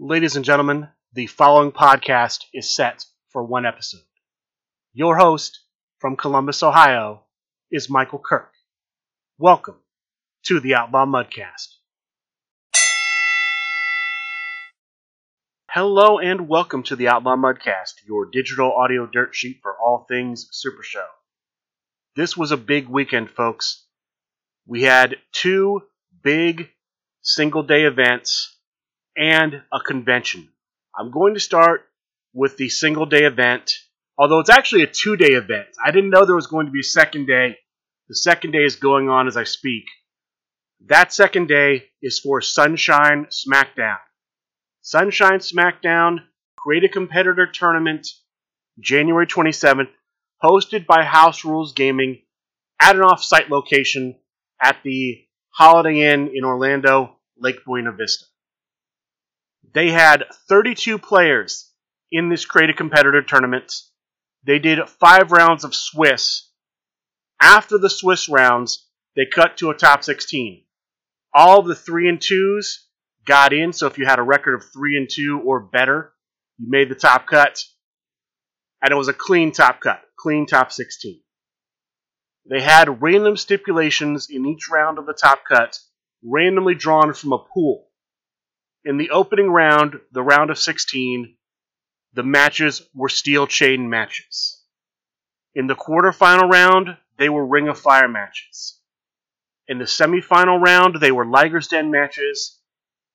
Ladies and gentlemen, the following podcast is set for one episode. Your host from Columbus, Ohio, is Michael Kirk. Welcome to the Outlaw Mudcast. Hello and welcome to the Outlaw Mudcast, your digital audio dirt sheet for all things Super Show. This was a big weekend, folks. We had two big single day events and a convention. I'm going to start with the single day event, although it's actually a two day event. I didn't know there was going to be a second day. The second day is going on as I speak. That second day is for Sunshine SmackDown. Sunshine SmackDown Create a Competitor Tournament, January 27th, hosted by House Rules Gaming at an off site location at the Holiday Inn in Orlando, Lake Buena Vista. They had 32 players in this Create a Competitor tournament. They did five rounds of Swiss. After the Swiss rounds, they cut to a top 16. All the three and twos got in, so if you had a record of three and two or better, you made the top cut. And it was a clean top cut, clean top 16. They had random stipulations in each round of the top cut, randomly drawn from a pool. In the opening round, the round of 16, the matches were steel chain matches. In the quarterfinal round, they were Ring of Fire matches. In the semifinal round, they were Liger's Den matches.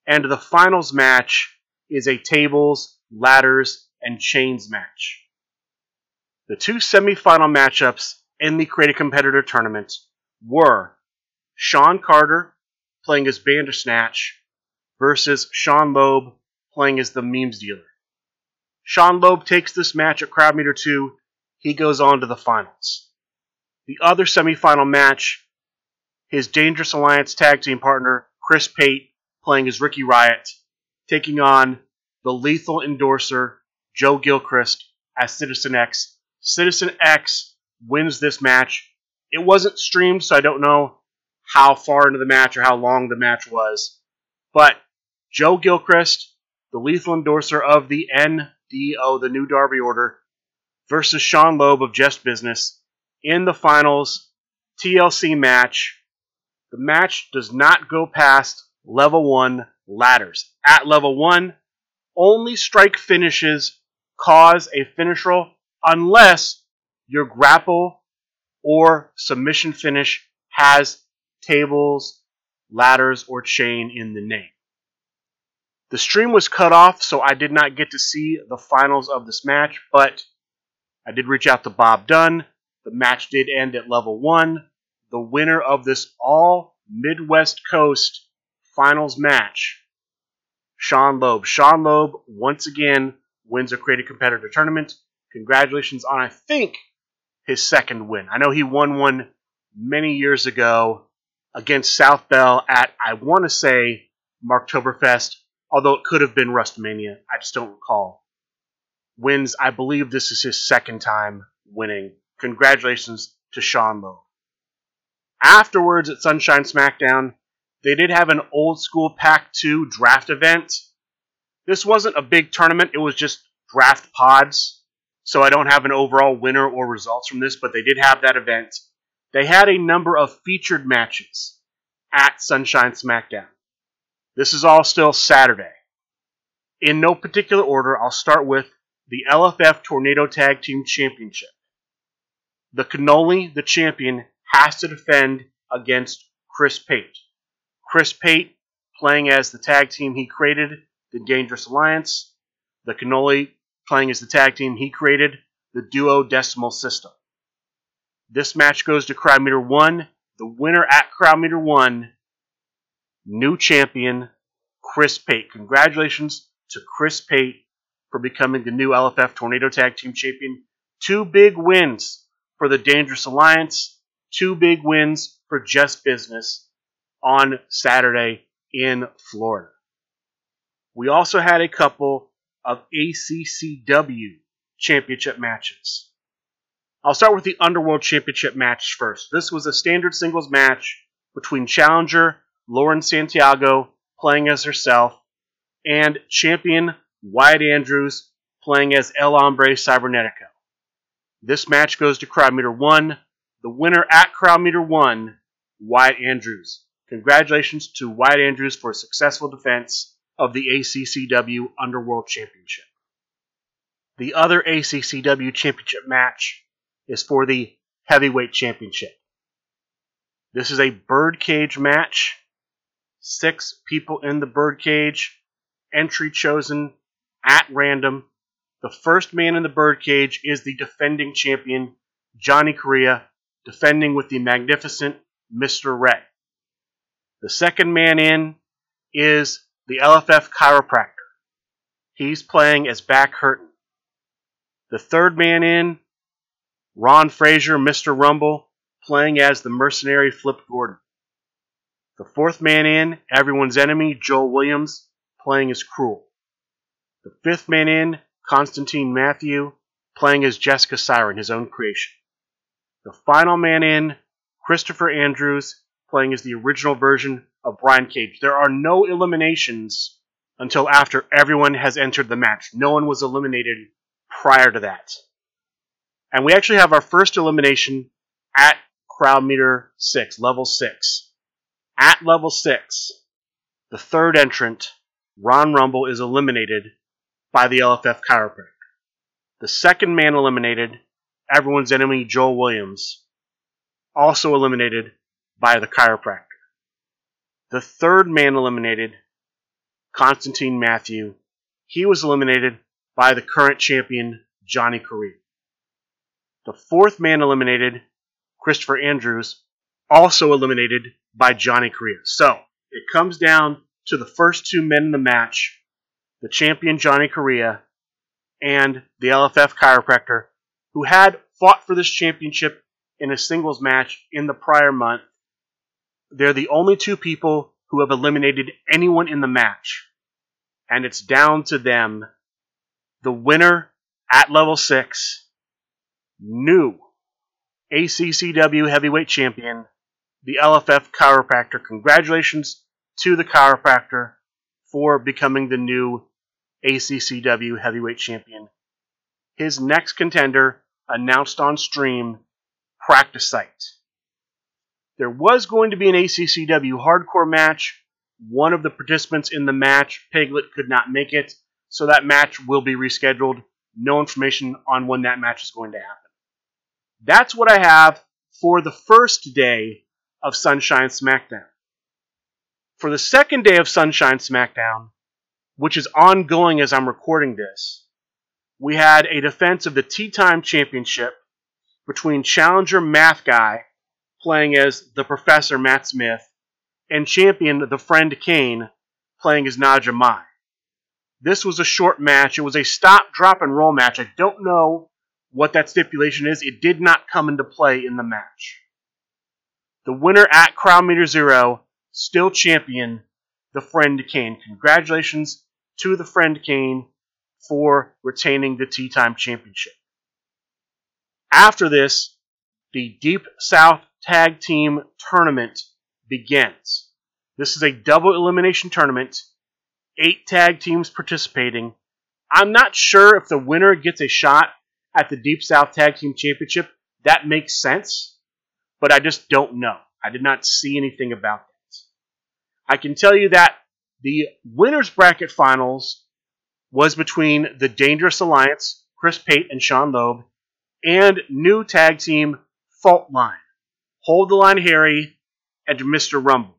And the finals match is a tables, ladders, and chains match. The two semifinal matchups in the Create a Competitor tournament were Sean Carter playing as Bandersnatch versus Sean Loeb playing as the memes dealer. Sean Loeb takes this match at crowd meter 2. He goes on to the finals. The other semifinal match, his Dangerous Alliance tag team partner, Chris Pate, playing as Ricky Riot, taking on the lethal endorser, Joe Gilchrist, as Citizen X. Citizen X wins this match. It wasn't streamed, so I don't know how far into the match or how long the match was. But Joe Gilchrist, the lethal endorser of the NDO, the New Darby Order, versus Sean Loeb of Just Business in the finals TLC match. The match does not go past level 1 ladders. At level 1, only strike finishes cause a finish roll unless your grapple or submission finish has tables, ladders, or chain in the name. The stream was cut off, so I did not get to see the finals of this match, but I did reach out to Bob Dunn. The match did end at level one. The winner of this all Midwest Coast finals match, Sean Loeb. Sean Loeb once again wins a Create a Competitor tournament. Congratulations on, I think, his second win. I know he won one many years ago against South Bell at, I want to say, Marktoberfest although it could have been Rustmania. I just don't recall. Wins, I believe this is his second time winning. Congratulations to Sean Loeb. Afterwards at Sunshine SmackDown, they did have an old school Pack 2 draft event. This wasn't a big tournament, it was just draft pods. So I don't have an overall winner or results from this, but they did have that event. They had a number of featured matches at Sunshine SmackDown. This is all still Saturday. In no particular order, I'll start with the LFF Tornado Tag Team Championship. The Cannoli, the champion, has to defend against Chris Pate. Chris Pate playing as the tag team he created, the Dangerous Alliance. The Cannoli playing as the tag team he created, the Duo Decimal System. This match goes to Crowd Meter 1. The winner at Crowd Meter 1 new champion, Chris Pate. Congratulations to Chris Pate for becoming the new LFF Tornado Tag Team Champion. Two big wins for the Dangerous Alliance, two big wins for Just Business on Saturday in Florida. We also had a couple of ACCW championship matches. I'll start with the Underworld Championship match first. This was a standard singles match between challenger Lauren Santiago playing as herself and champion Wyatt Andrews playing as El Hombre Cybernetico. This match goes to crowd meter one. The winner at crowd meter one, Wyatt Andrews. Congratulations to Wyatt Andrews for a successful defense of the ACCW Underworld Championship. The other ACCW Championship match is for the Heavyweight Championship. This is a birdcage match. Six people in the birdcage. Entry chosen at random. The first man in the birdcage is the defending champion, Johnny Correa, defending with the magnificent Mr. Ray. The second man in is the LFF chiropractor. He's playing as Back Hurtin. The third man in, Ron Frazier, Mr. Rumble, playing as the mercenary Flip Gordon. The fourth man in, everyone's enemy, Joel Williams, playing as Cruel. The fifth man in, Constantine Matthew, playing as Jessica Siren, his own creation. The final man in, Christopher Andrews, playing as the original version of Brian Cage. There are no eliminations until after everyone has entered the match. No one was eliminated prior to that. And we actually have our first elimination at crowd meter 6, level 6. At level 6, the third entrant, Ron Rumble, is eliminated by the LFF chiropractor. The second man eliminated, everyone's enemy Joel Williams, also eliminated by the chiropractor. The third man eliminated, Constantine Matthew, he was eliminated by the current champion Johnny Correa. The fourth man eliminated, Christopher Andrews, also eliminated by Johnny Correa. So it comes down to the first two men in the match the champion Johnny Correa, and the LFF chiropractor, who had fought for this championship in a singles match in the prior month. They're the only two people who have eliminated anyone in the match. And it's down to them. The winner at level 6, new ACCW heavyweight champion, the LFF chiropractor. Congratulations to the chiropractor for becoming the new ACCW heavyweight champion. His next contender announced on stream practice site. There was going to be an ACCW hardcore match. One of the participants in the match, Piglet, could not make it, so that match will be rescheduled. No information on when that match is going to happen. That's what I have for the first day of Sunshine SmackDown. For the second day of Sunshine SmackDown, which is ongoing as I'm recording this, we had a defense of the Tea Time Championship between challenger Math Guy, playing as the Professor Matt Smith, and champion the Friend Kane, playing as Naja Mai. This was a short match. It was a stop, drop, and roll match. I don't know what that stipulation is. It did not come into play in the match. The winner at Crowd Meter Zero, still champion, the Friend Kane. Congratulations to the Friend Kane for retaining the Tea Time Championship. After this, the Deep South Tag Team Tournament begins. This is a double elimination tournament, eight tag teams participating. I'm not sure if the winner gets a shot at the Deep South Tag Team Championship. That makes sense, but I just don't know. I did not see anything about that. I can tell you that the winners bracket finals was between the Dangerous Alliance, Chris Pate and Sean Loeb, and new tag team Fault Line, Hold the Line Harry and Mr. Rumble,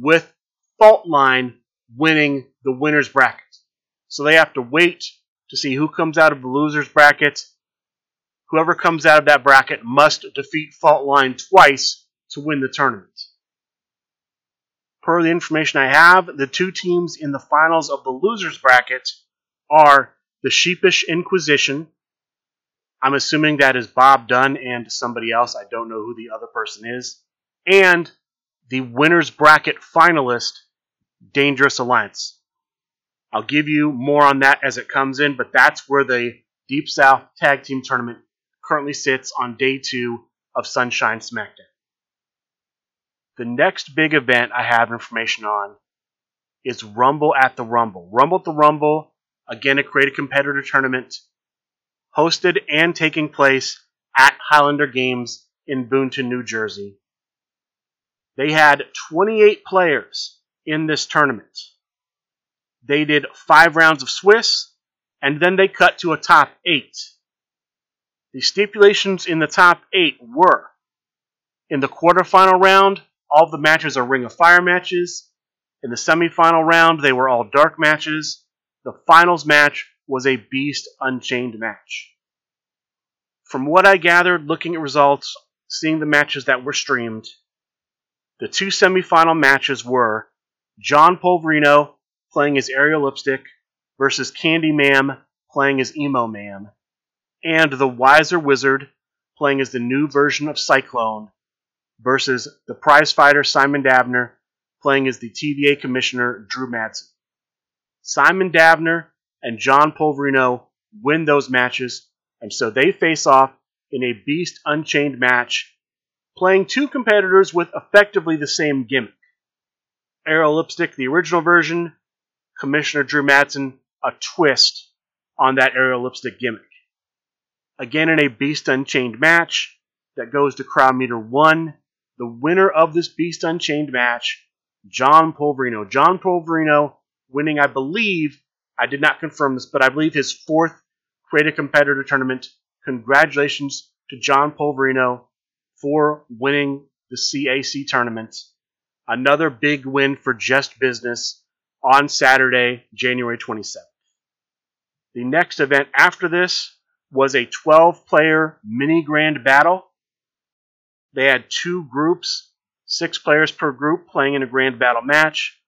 with Fault Line winning the winners bracket. So they have to wait to see who comes out of the losers bracket. Whoever comes out of that bracket must defeat Fault Line twice to win the tournament. Per the information I have, the two teams in the finals of the losers bracket are the Sheepish Inquisition. I'm assuming that is Bob Dunn and somebody else. I don't know who the other person is. And the winners bracket finalist, Dangerous Alliance. I'll give you more on that as it comes in, but that's where the Deep South Tag Team Tournament currently sits on day two of Sunshine SmackDown. The next big event I have information on is Rumble at the Rumble. Rumble at the Rumble, again, a creative competitor tournament, hosted and taking place at Highlander Games in Boonton, New Jersey. They had 28 players in this tournament. They did five rounds of Swiss, and then they cut to a top eight. The stipulations in the top eight were in the quarterfinal round, all the matches are Ring of Fire matches. In the semifinal round, they were all dark matches. The finals match was a Beast Unchained match. From what I gathered, looking at results, seeing the matches that were streamed, the two semifinal matches were John Polverino playing as Ariel Lipstick versus Candy Ma'am playing as Emo Ma'am, and the Wiser Wizard playing as the new version of Cyclone versus the prize fighter Simon Dabner playing as the TVA commissioner Drew Madsen. Simon Dabner and John Polverino win those matches, and so they face off in a Beast Unchained match, playing two competitors with effectively the same gimmick. Ariel Lipstick, the original version, Commissioner Drew Madsen, a twist on that Ariel Lipstick gimmick. Again, in a Beast Unchained match that goes to crowd meter one, the winner of this Beast Unchained match, John Polverino. John Polverino winning, I believe, I did not confirm this, but I believe his fourth Create a Competitor Tournament. Congratulations to John Polverino for winning the CAC tournament. Another big win for Just Business on Saturday, January 27th. The next event after this was a 12 player mini grand battle. They had two groups, six players per group playing in a grand battle match.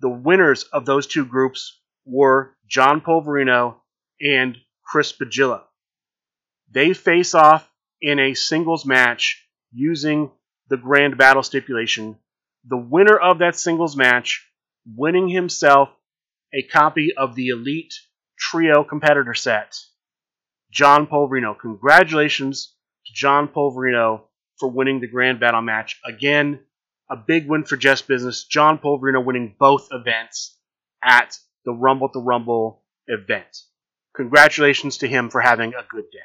The winners of those two groups were John Polverino and Chris Pagillo. They face off in a singles match using the grand battle stipulation. The winner of that singles match winning himself a copy of the Elite Trio competitor set. John Polverino. Congratulations to John Polverino for winning the Grand Battle match. Again, a big win for Just Business. John Polverino winning both events at the Rumble to Rumble event. Congratulations to him for having a good day.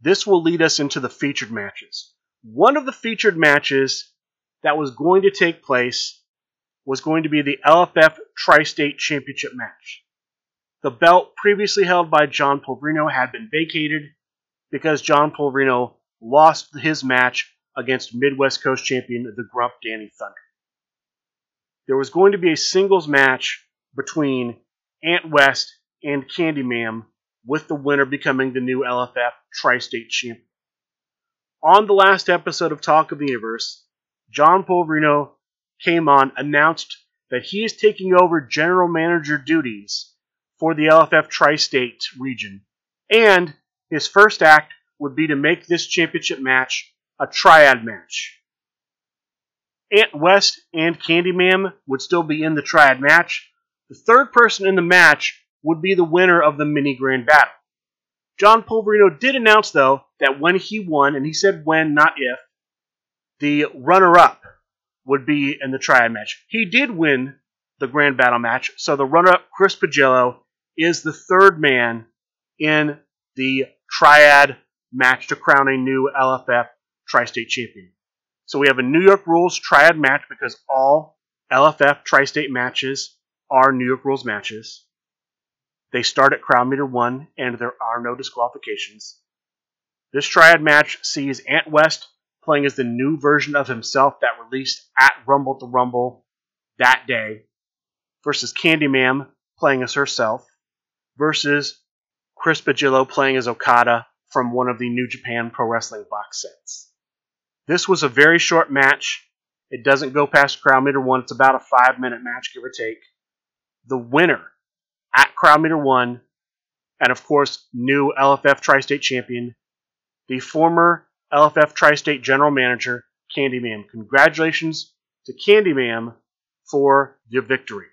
This will lead us into the featured matches. One of the featured matches that was going to take place was going to be the LFF Tri State Championship match. The belt previously held by John Polverino had been vacated because John Polverino lost his match against Midwest Coast champion the Grump Danny Thunder. There was going to be a singles match between Ant West and Candy with the winner becoming the new LFF Tri State champion. On the last episode of Talk of the Universe, John Polverino came on, announced that he is taking over general manager duties for the LFF Tri State region, and his first act would be to make this championship match a triad match. Ant West and Candy Ma'am would still be in the triad match. The third person in the match would be the winner of the mini grand battle. John Polverino did announce, though, that when he won, and he said when, not if, the runner up would be in the triad match. He did win the grand battle match, so the runner up, Chris Pagillo, is the third man in the triad match to crown a new LFF Tri State champion. So we have a New York Rules triad match because all LFF Tri State matches are New York Rules matches. They start at crowd meter one, and there are no disqualifications. This triad match sees Ant West playing as the new version of himself that released at Rumble to Rumble that day, versus Candyman playing as herself, versus Chris Pagillo playing as Okada from one of the New Japan Pro Wrestling box sets. This was a very short match. It doesn't go past crowd meter one. It's about a five minute match, give or take. The winner at crowd meter one, and of course, new LFF Tri State champion, the former LFF Tri State general manager, Candy. Congratulations to Candy for the victory.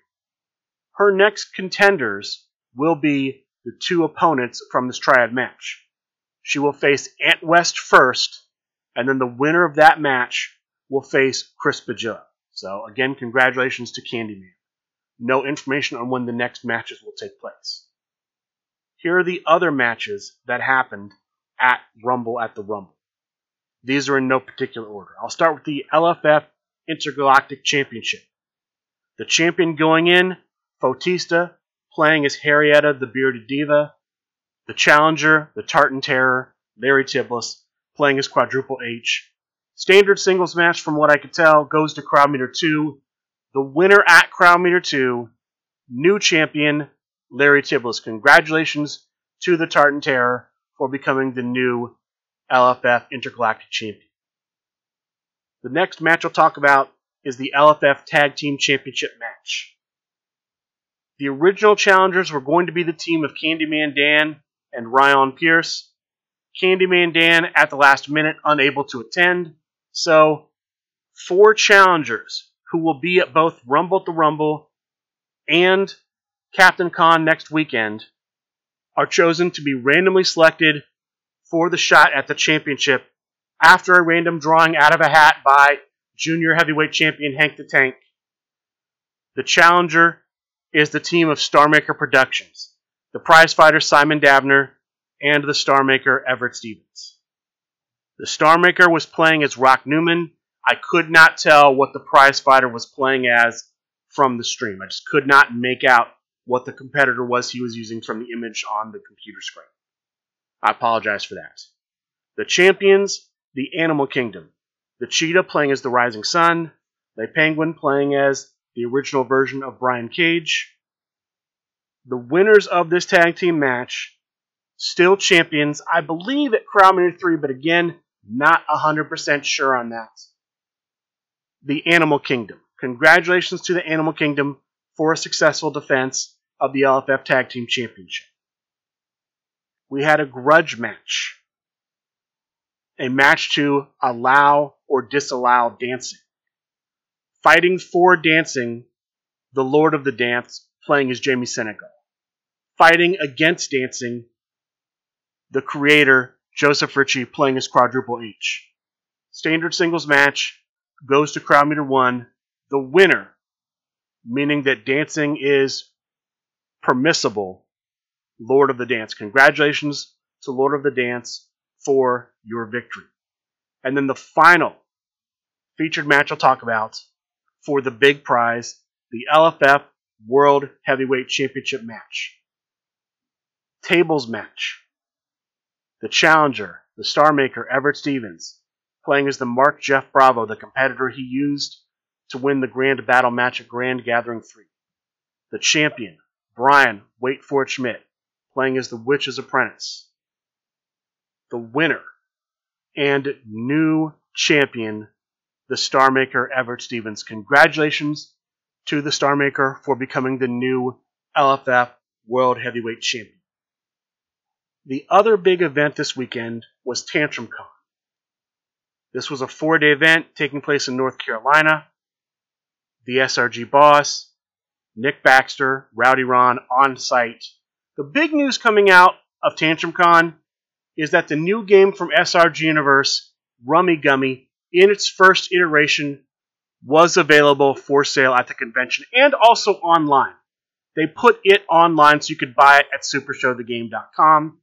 Her next contenders will be the two opponents from this triad match. She will face Ant West first, and then the winner of that match will face Chris Pagillo. So, again, congratulations to Candyman. No information on when the next matches will take place. Here are the other matches that happened at Rumble at the Rumble. These are in no particular order. I'll start with the LFF Intergalactic Championship. The champion going in, Fotista, playing as Harrietta the Bearded Diva. The challenger, the Tartan Terror, Larry Tiblis, playing as Quadruple H. Standard singles match, from what I could tell, goes to Crowd Meter 2. The winner at Crowd Meter 2, new champion, Larry Tiblis. Congratulations to the Tartan Terror for becoming the new LFF Intergalactic Champion. The next match I'll talk about is the LFF Tag Team Championship match. The original challengers were going to be the team of Candyman Dan and Ryan Pierce. Candyman Dan at the last minute unable to attend, so four challengers who will be at both Rumble at the Rumble and Captain Con next weekend are chosen to be randomly selected for the shot at the championship after a random drawing out of a hat by junior heavyweight champion Hank the Tank. The challenger is the team of Starmaker Productions, the prize fighter Simon Davner, and the Starmaker Everett Stevens. The Starmaker was playing as Rock Newman. I could not tell what the prize fighter was playing as from the stream. I just could not make out what the competitor was he was using from the image on the computer screen. I apologize for that. The champions, the Animal Kingdom. The Cheetah playing as the Rising Sun. The Penguin playing as the original version of Brian Cage. The winners of this tag team match, still champions, I believe at Crowd Meter 3, but again, not 100% sure on that. The Animal Kingdom. Congratulations to the Animal Kingdom for a successful defense of the LFF Tag Team Championship. We had a grudge match. A match to allow or disallow dancing. Fighting for dancing, the Lord of the Dance playing as Jamie Senegal. Fighting against dancing, the creator Joseph Ritchie playing as Quadruple H. Standard singles match goes to Crowd Meter 1. The winner, meaning that dancing is permissible, Lord of the Dance. Congratulations to Lord of the Dance for your victory. And then the final featured match I'll talk about for the big prize, the LFF World Heavyweight Championship match. Tables match. The challenger, the star maker, Everett Stevens, playing as the Mark Jeff Bravo, the competitor he used to win the Grand Battle match at Grand Gathering 3. The champion, Brian Wait for Schmidt, playing as the Witch's Apprentice. The winner and new champion, the Star Maker Everett Stevens. Congratulations to the Star Maker for becoming the new LFF World Heavyweight Champion. The other big event this weekend was Tantrum Con. This was a four day event taking place in North Carolina. The SRG boss, Nick Baxter, Rowdy Ron on site. The big news coming out of Tantrum Con is that the new game from SRG Universe, Rummy Gummy, in its first iteration, was available for sale at the convention and also online. They put it online so you could buy it at supershowthegame.com.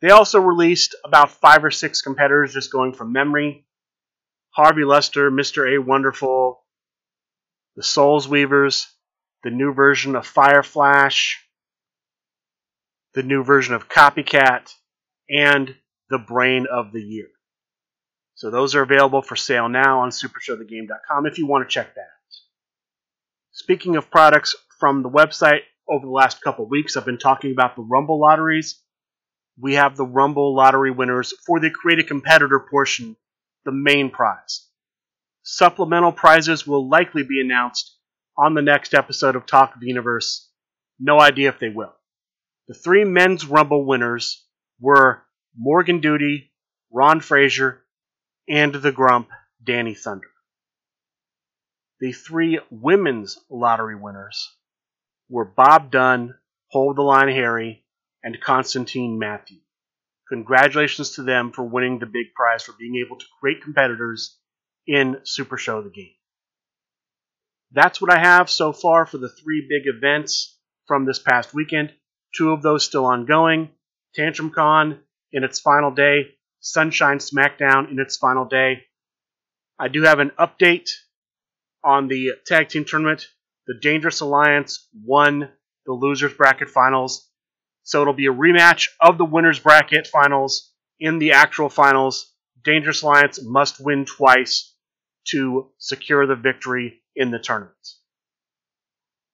They also released about five or six competitors just going from memory. Harvey Lester, Mr. A Wonderful, the Souls Weavers, the new version of Fire Flash, the new version of Copycat, and the Brain of the Year. So those are available for sale now on supershowthegame.com if you want to check that out. Speaking of products from the website, over the last couple weeks, I've been talking about the Rumble lotteries. We have the Rumble lottery winners for the Create a Competitor portion, the main prize. Supplemental prizes will likely be announced on the next episode of Talk of the Universe. No idea if they will. The three men's Rumble winners were Morgan Duty, Ron Frazier, and the Grump, Danny Thunder. The three women's lottery winners were Bob Dunn, Hold the Line Harry, and Constantine Matthew. Congratulations to them for winning the big prize for being able to create competitors in Super Show the Game. that's what I have so far for the three big events from this past weekend. Two of those still ongoing. Tantrum Con in its final day, Sunshine SmackDown in its final day. I do have an update on the tag team tournament. The Dangerous Alliance won the losers bracket finals. So it'll be a rematch of the winners bracket finals in the actual finals. Dangerous Alliance must win twice to secure the victory in the tournament.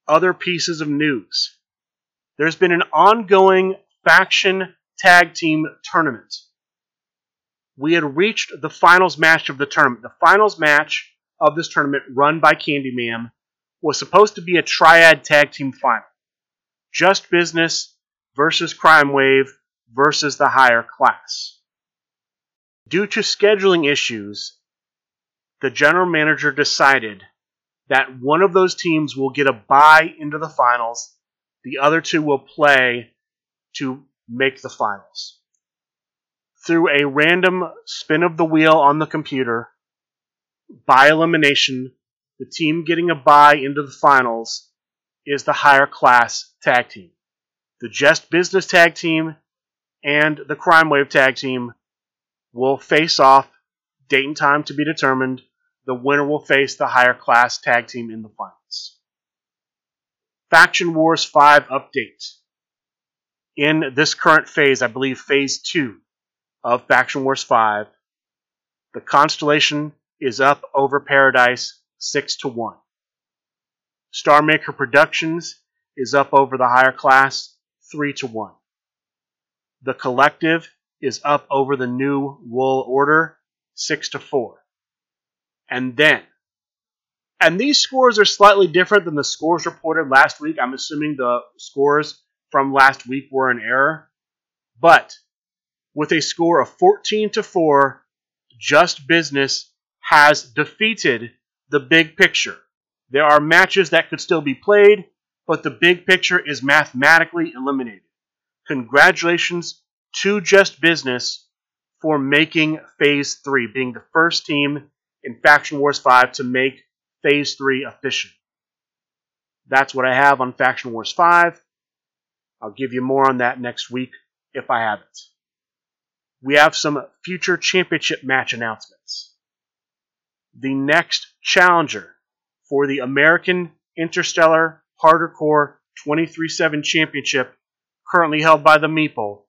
Other pieces of news. There's been an ongoing faction tag team tournament. We had reached the finals match of the tournament. The finals match of this tournament, run by Candyman, was supposed to be a triad tag team final. Just Business versus Crime Wave versus the higher class. Due to scheduling issues, the general manager decided that one of those teams will get a bye into the finals, the other two will play to make the finals. Through a random spin of the wheel on the computer, by elimination, the team getting a bye into the finals is the higher class tag team. The Just Business tag team and the Crime Wave tag team will face off, date and time to be determined, the winner will face the higher class tag team in the finals. Faction Wars 5 update. In this current phase, I believe phase 2 of Faction Wars 5, the Constellation is up over Paradise 6 to 1. Star Maker Productions is up over the higher class 3 to 1. The Collective is up over the New Wool Order 6 to 4. And then, and these scores are slightly different than the scores reported last week. I'm assuming the scores from last week were in error. But with a score of 14 to 4, Just Business has defeated the big picture. There are matches that could still be played, but the big picture is mathematically eliminated. Congratulations to Just Business for making Phase 3, being the first team in Faction Wars 5 to make Phase 3 official. That's what I have on Faction Wars 5. I'll give you more on that next week if I have it. We have some future championship match announcements. The next challenger for the American Interstellar Hardcore 23-7 Championship, currently held by the Meeple,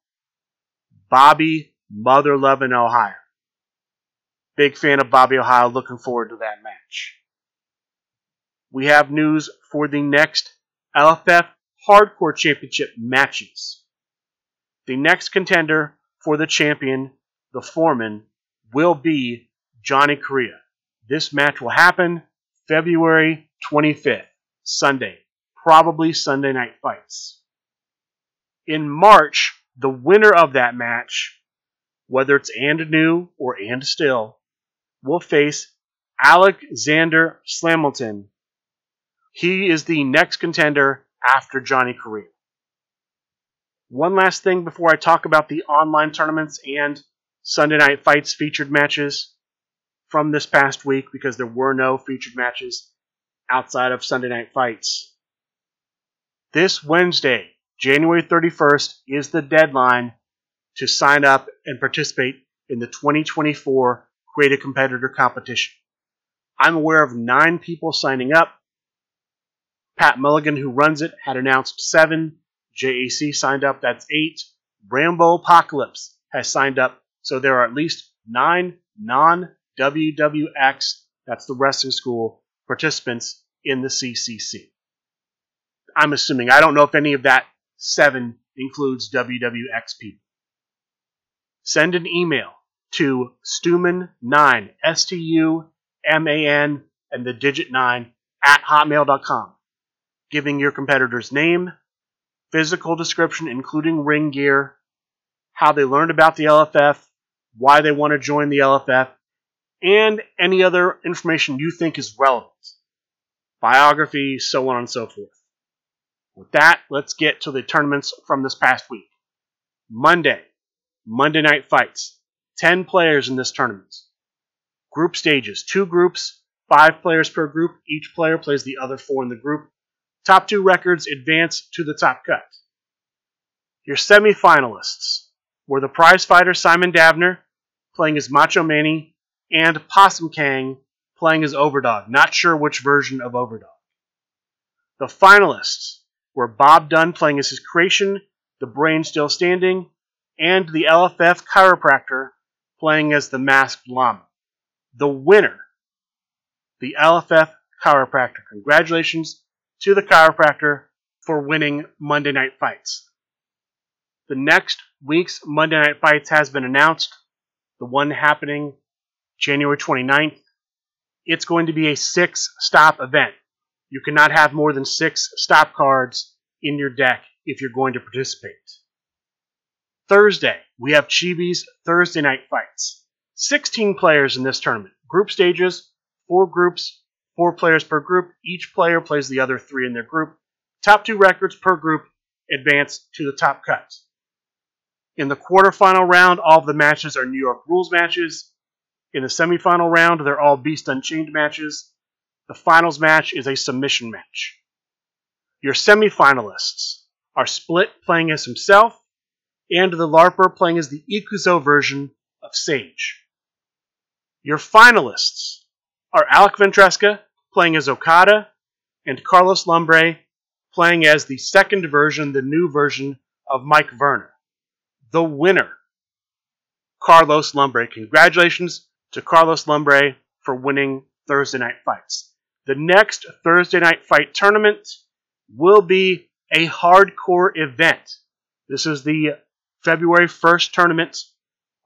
Bobby Mother Lovin' Ohio. Big fan of Bobby Ohio. Looking forward to that match. We have news for the next LFF Hardcore Championship matches. The next contender for the champion, the foreman, will be Johnny Correa. This match will happen February 25th, Sunday, probably Sunday night fights. In March, the winner of that match, whether it's and new or and still, will face Alexander Slamilton. He is the next contender after Johnny Correa. One last thing before I talk about the online tournaments and Sunday Night Fights featured matches from this past week because there were no featured matches outside of Sunday Night Fights. This Wednesday, January 31st, is the deadline to sign up and participate in the 2024 create a competitor competition. I'm aware of nine people signing up. Pat Mulligan, who runs it, had announced seven. JAC signed up, that's eight. Rambo Apocalypse has signed up, so there are at least nine non WWX, that's the wrestling school, participants in the CCC. I'm assuming, I don't know if any of that seven includes WWX people. Send an email to Stuman9, S T U M A N, and the digit 9 at hotmail.com, giving your competitor's name, physical description, including ring gear, how they learned about the LFF, why they want to join the LFF, and any other information you think is relevant. Biography, so on and so forth. With that, let's get to the tournaments from this past week. Monday, Monday Night Fights. 10 players in this tournament. Group stages, two groups, Five players per group. Each player plays the other four in the group. Top two records advance to the top cut. Your semifinalists were the prize fighter Simon Davner playing as Macho Manny and Possum Kang playing as Overdog. Not sure which version of Overdog. The finalists were Bob Dunn playing as his creation, the brain still standing, and the LFF chiropractor playing as the masked llama. The winner, the LFF chiropractor. Congratulations to the chiropractor for winning Monday Night Fights. The next week's Monday Night Fights has been announced. The one happening January 29th. It's going to be a six stop event. You cannot have more than six stop cards in your deck if you're going to participate. Thursday, we have Chibi's Thursday Night Fights. 16 players in this tournament. Group stages, four groups, four players per group. Each player plays the other three in their group. Top two records per group advance to the top cut. In the quarterfinal round, all of the matches are New York rules matches. In the semifinal round, they're all Beast Unchained matches. The finals match is a submission match. Your semifinalists are Split playing as himself, and the LARPer playing as the Ikuzo version of Sage. Your finalists are Alec Ventresca playing as Okada, and Carlos Lumbre playing as the second version, the new version of Mike Werner. The winner, Carlos Lumbre. Congratulations to Carlos Lumbre for winning Thursday Night Fights. The next Thursday Night Fight tournament will be a hardcore event. This is the February 1st tournament.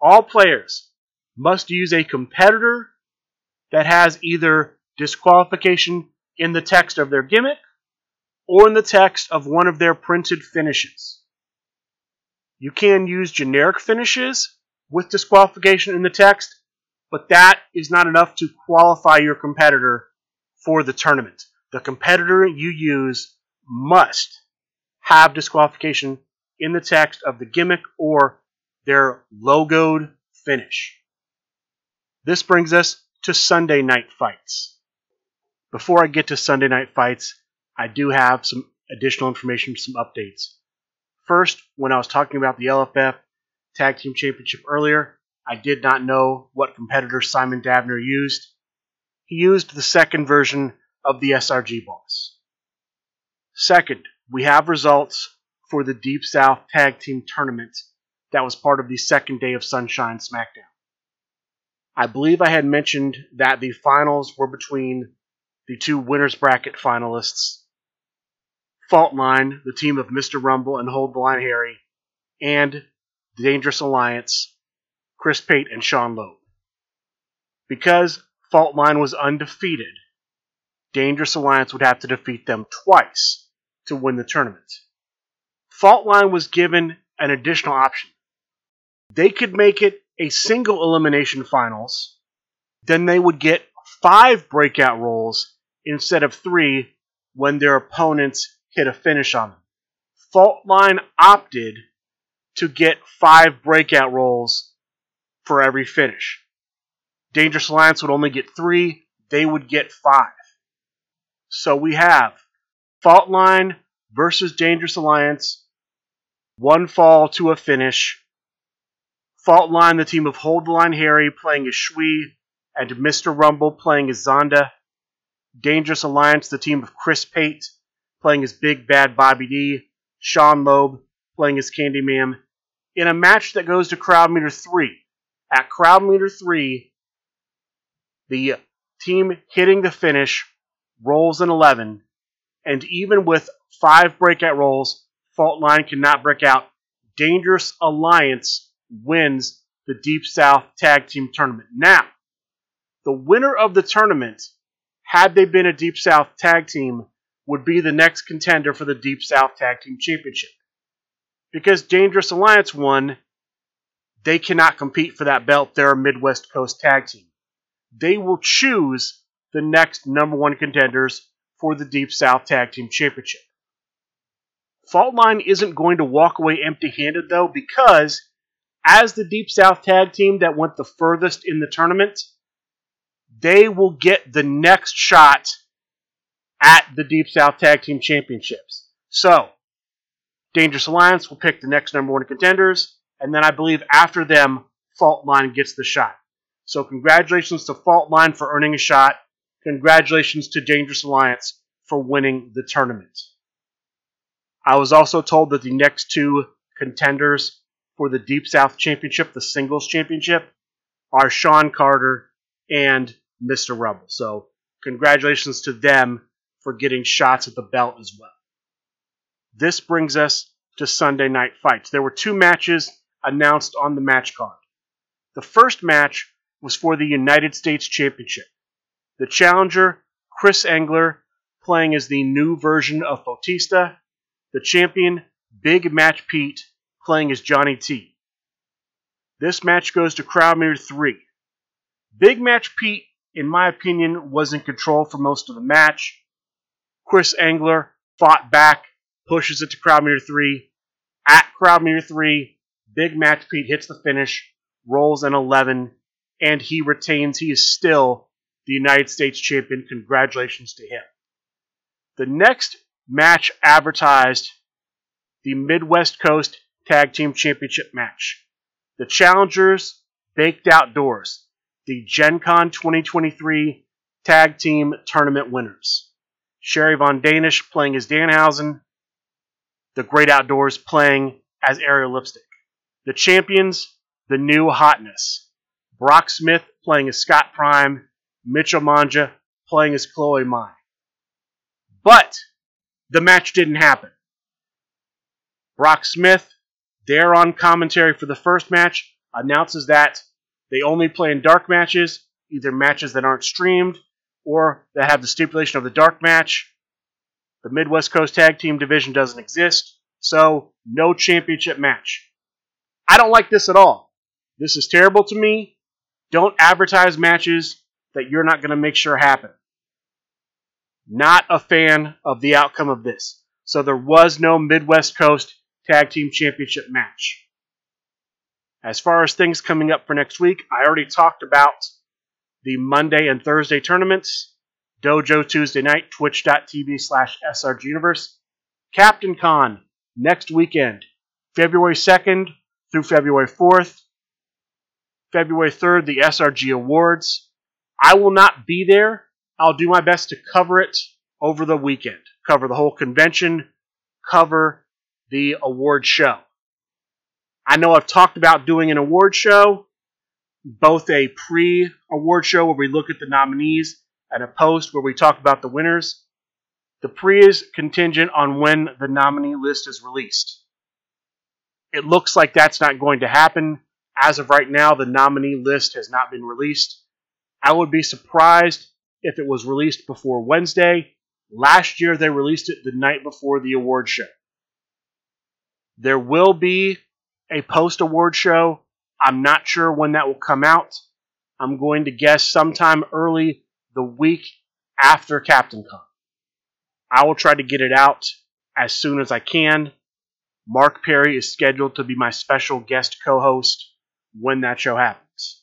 All players must use a competitor that has either disqualification in the text of their gimmick or in the text of one of their printed finishes. You can use generic finishes with disqualification in the text, but that is not enough to qualify your competitor for the tournament. The competitor you use must have disqualification in the text of the gimmick or their logoed finish. This brings us to Sunday night fights. Before I get to Sunday night fights, I do have some additional information, some updates. First, when I was talking about the LFF Tag Team Championship earlier, I did not know what competitor Simon Davner used. He used the second version of the SRG boss. Second, we have results for the Deep South Tag Team Tournament that was part of the second day of Sunshine SmackDown. I believe I had mentioned that the finals were between the two winners bracket finalists Fault Line, the team of Mr. Rumble and Hold the Line Harry, and the Dangerous Alliance, Chris Pate and Sean Loeb. Because Fault Line was undefeated, Dangerous Alliance would have to defeat them twice to win the tournament. Fault Line was given an additional option. They could make it a single elimination finals, then they would get five breakout rolls instead of three when their opponents hit a finish on them. Fault Line opted to get five breakout rolls for every finish. Dangerous Alliance would only get three, they would get five. So we have Fault Line versus Dangerous Alliance, one fall to a finish. Fault Line, the team of Hold the Line Harry playing as Shui, and Mr. Rumble playing as Zonda. Dangerous Alliance, the team of Chris Pate playing as Big Bad Bobby D. Sean Loeb playing as Candyman. In a match that goes to crowd meter 3. At crowd meter 3, the team hitting the finish rolls an 11, and even with five breakout rolls, Fault Line cannot break out. Dangerous Alliance wins the Deep South Tag Team Tournament. Now, the winner of the tournament, had they been a Deep South Tag Team, would be the next contender for the Deep South Tag Team Championship. Because Dangerous Alliance won, they cannot compete for that belt. They're a Midwest Coast Tag Team. They will choose the next number one contenders for the Deep South Tag Team Championship. Fault Line isn't going to walk away empty handed, though, because as the Deep South tag team that went the furthest in the tournament, they will get the next shot at the Deep South Tag Team Championships. So, Dangerous Alliance will pick the next number one contenders, and then I believe after them, Fault Line gets the shot. So, congratulations to Fault Line for earning a shot. Congratulations to Dangerous Alliance for winning the tournament. I was also told that the next two contenders for the Deep South Championship, the singles championship, are Sean Carter and Mr. Rebel. So, congratulations to them for getting shots at the belt as well. This brings us to Sunday night fights. There were two matches announced on the match card. The first match was for the United States Championship. The challenger, Chris Engler, playing as the new version of Bautista. The champion, Big Match Pete, playing as Johnny T. This match goes to crowd meter 3. Big Match Pete, in my opinion, was in control for most of the match. Chris Angler fought back, pushes it to crowd meter 3. At crowd meter 3, Big Match Pete hits the finish, rolls an 11, and he retains. He is still the United States champion. Congratulations to him. The next match advertised the Midwest Coast Tag Team Championship match. The challengers baked outdoors, the Gen Con 2023 Tag Team Tournament winners. Sherry Von Danish playing as Danhausen, the Great Outdoors playing as Ariel Lipstick. The champions, the new hotness. Brock Smith playing as Scott Prime, Mitchell Manja playing as Chloe Mai. But the match didn't happen. Brock Smith, there on commentary for the first match, announces that they only play in dark matches, either matches that aren't streamed or that have the stipulation of the dark match. The Midwest Coast Tag Team division doesn't exist, so no championship match. I don't like this at all. This is terrible to me. Don't advertise matches that you're not going to make sure happen. Not a fan of the outcome of this. So there was no Midwest Coast Tag Team Championship match. As far as things coming up for next week, I already talked about the Monday and Thursday tournaments. Dojo Tuesday night, twitch.tv slash SRG Universe. Captain Con next weekend, February 2nd through February 4th. February 3rd, the SRG Awards. I will not be there. I'll do my best to cover it over the weekend, cover the whole convention, cover the award show. I know I've talked about doing an award show, both a pre award show where we look at the nominees and a post where we talk about the winners. The pre is contingent on when the nominee list is released. It looks like that's not going to happen. As of right now, the nominee list has not been released. I would be surprised if it was released before Wednesday. Last year, they released it the night before the award show. There will be a post award show. I'm not sure when that will come out. I'm going to guess sometime early the week after Captain Con. I will try to get it out as soon as I can. Mark Perry is scheduled to be my special guest co host when that show happens.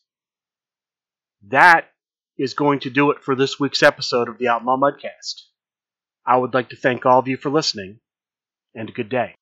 That is going to do it for this week's episode of the Outlaw Mudcast. I would like to thank all of you for listening, and good day.